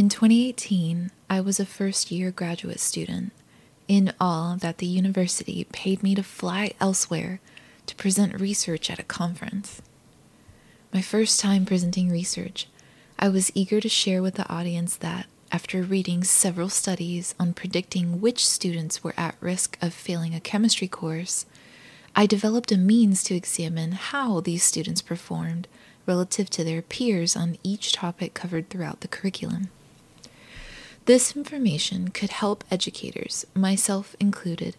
In 2018, I was a first year graduate student, in awe that the university paid me to fly elsewhere to present research at a conference. My first time presenting research, I was eager to share with the audience that, after reading several studies on predicting which students were at risk of failing a chemistry course, I developed a means to examine how these students performed relative to their peers on each topic covered throughout the curriculum. This information could help educators, myself included,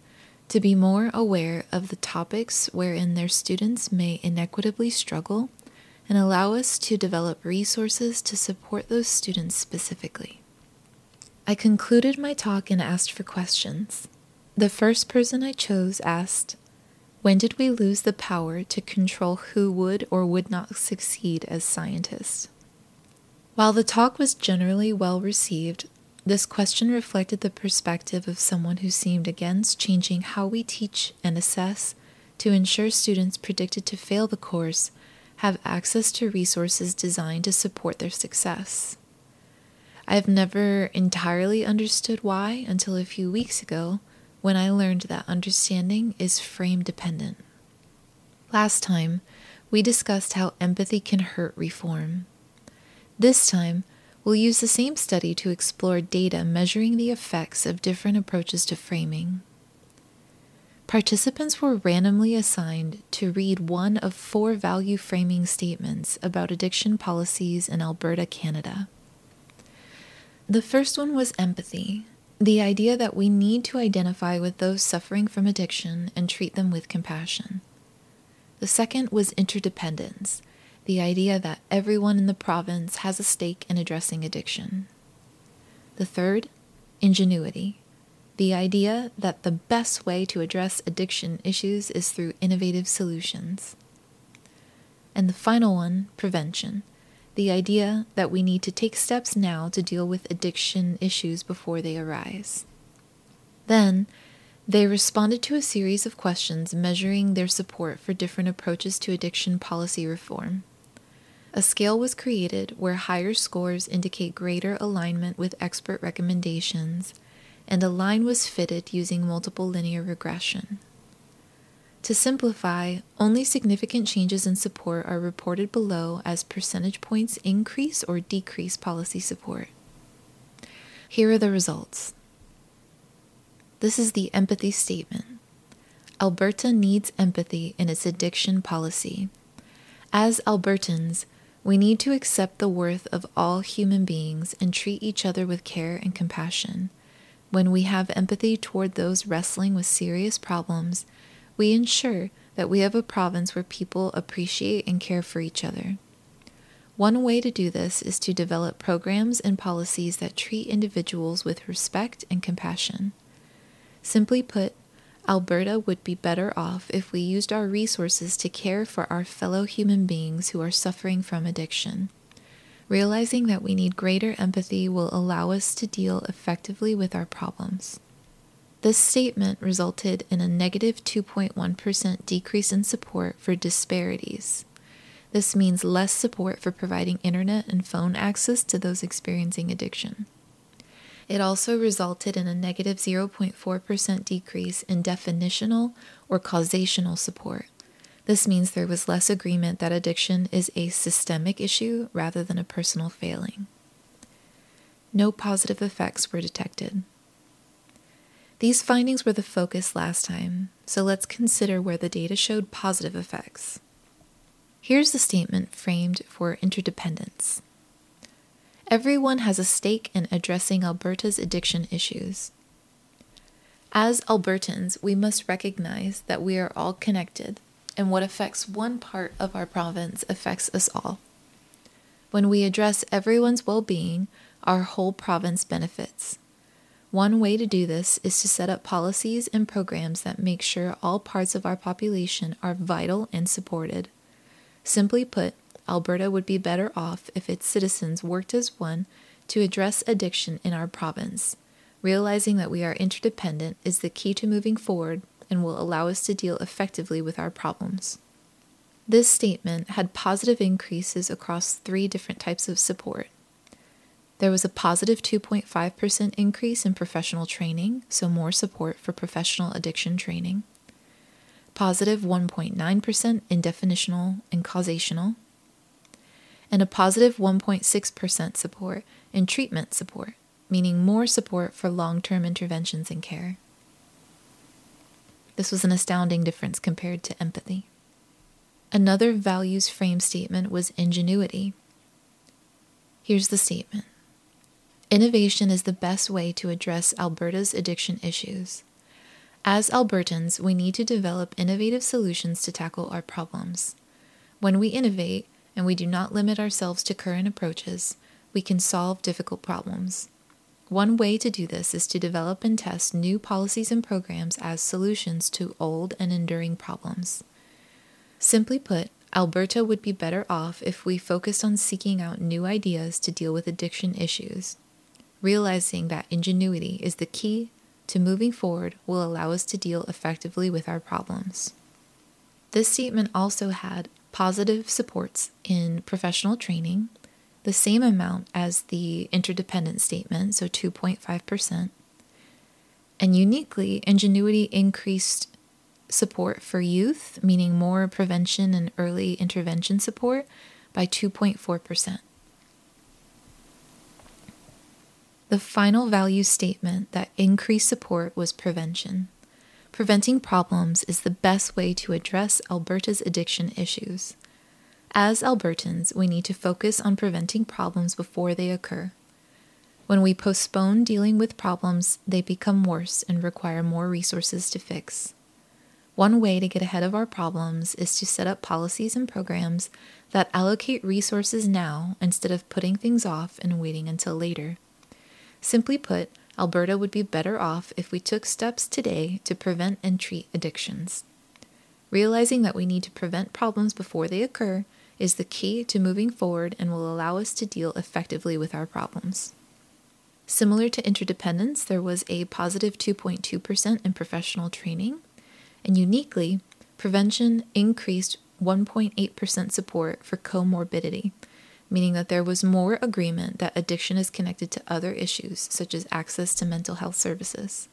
to be more aware of the topics wherein their students may inequitably struggle and allow us to develop resources to support those students specifically. I concluded my talk and asked for questions. The first person I chose asked, When did we lose the power to control who would or would not succeed as scientists? While the talk was generally well received, this question reflected the perspective of someone who seemed against changing how we teach and assess to ensure students predicted to fail the course have access to resources designed to support their success. I have never entirely understood why until a few weeks ago when I learned that understanding is frame dependent. Last time, we discussed how empathy can hurt reform. This time, we'll use the same study to explore data measuring the effects of different approaches to framing. Participants were randomly assigned to read one of four value framing statements about addiction policies in Alberta, Canada. The first one was empathy, the idea that we need to identify with those suffering from addiction and treat them with compassion. The second was interdependence, the idea that everyone in the province has a stake in addressing addiction. The third, ingenuity, the idea that the best way to address addiction issues is through innovative solutions. And the final one, prevention, the idea that we need to take steps now to deal with addiction issues before they arise. Then, they responded to a series of questions measuring their support for different approaches to addiction policy reform. A scale was created where higher scores indicate greater alignment with expert recommendations, and a line was fitted using multiple linear regression. To simplify, only significant changes in support are reported below as percentage points increase or decrease policy support. Here are the results. This is the empathy statement. Alberta needs empathy in its addiction policy. As Albertans, we need to accept the worth of all human beings and treat each other with care and compassion. When we have empathy toward those wrestling with serious problems, we ensure that we have a province where people appreciate and care for each other. One way to do this is to develop programs and policies that treat individuals with respect and compassion. Simply put, Alberta would be better off if we used our resources to care for our fellow human beings who are suffering from addiction. Realizing that we need greater empathy will allow us to deal effectively with our problems. This statement resulted in a negative 2.1 decrease in support for disparities. This means less support for providing internet and phone access to those experiencing addiction. It also resulted in a negative 0.4% decrease in definitional or causational support. This means there was less agreement that addiction is a systemic issue rather than a personal failing. No positive effects were detected. These findings were the focus last time, so let's consider where the data showed positive effects. Here's the statement framed for interdependence. Everyone has a stake in addressing Alberta's addiction issues. As Albertans, we must recognize that we are all connected, and what affects one part of our province affects us all. When we address everyone's well being, our whole province benefits. One way to do this is to set up policies and programs that make sure all parts of our population are vital and supported. Simply put, Alberta would be better off if its citizens worked as one to address addiction in our province. Realizing that we are interdependent is the key to moving forward and will allow us to deal effectively with our problems. This statement had positive increases across three different types of support. There was a positive 2.5% increase in professional training, so more support for professional addiction training. Positive 1.9% in definitional and causational. And a positive 1.6% support in treatment support, meaning more support for long term interventions and care. This was an astounding difference compared to empathy. Another values frame statement was ingenuity. Here's the statement Innovation is the best way to address Alberta's addiction issues. As Albertans, we need to develop innovative solutions to tackle our problems. When we innovate and we do not limit ourselves to current approaches, we can solve difficult problems. One way to do this is to develop and test new policies and programs as solutions to old and enduring problems. Simply put, Alberta would be better off if we focused on seeking out new ideas to deal with addiction issues. Realizing that ingenuity is the key to moving forward will allow us to deal effectively with our problems. This statement also had positive supports in professional training, the same amount as the interdependent statement, so 2.5%. And uniquely, ingenuity increased support for youth, meaning more prevention and early intervention support, by 2.4%. The final value statement that increased support was prevention. Preventing problems is the best way to address Alberta's addiction issues. As Albertans, we need to focus on preventing problems before they occur. When we postpone dealing with problems, they become worse and require more resources to fix. One way to get ahead of our problems is to set up policies and programs that allocate resources now instead of putting things off and waiting until later. Simply put, Alberta would be better off if we took steps today to prevent and treat addictions. Realizing that we need to prevent problems before they occur is the key to moving forward and will allow us to deal effectively with our problems. Similar to interdependence, there was a positive 2.2% in professional training, and uniquely, prevention increased 1.8% support for comorbidity, meaning that there was more agreement that addiction is connected to other issues, such as access to mental health services.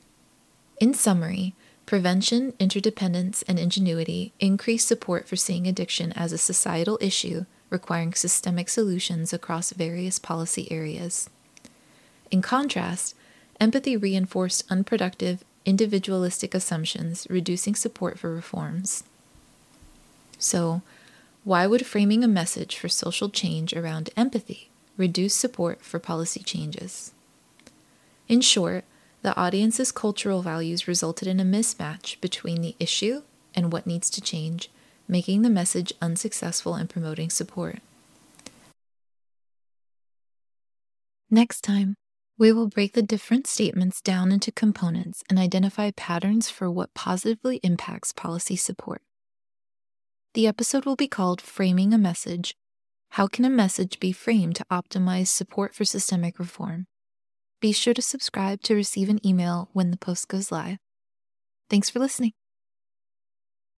In summary, Prevention, interdependence, and ingenuity increase support for seeing addiction as a societal issue requiring systemic solutions across various policy areas. In contrast, empathy reinforced unproductive, individualistic assumptions, reducing support for reforms. So, why would framing a message for social change around empathy reduce support for policy changes? In short, the audience's cultural values resulted in a mismatch between the issue and what needs to change, making the message unsuccessful in promoting support. Next time, we will break the different statements down into components and identify patterns for what positively impacts policy support. The episode will be called Framing a Message How Can a Message Be Framed to Optimize Support for Systemic Reform? Be sure to subscribe to receive an email when the post goes live. Thanks for listening.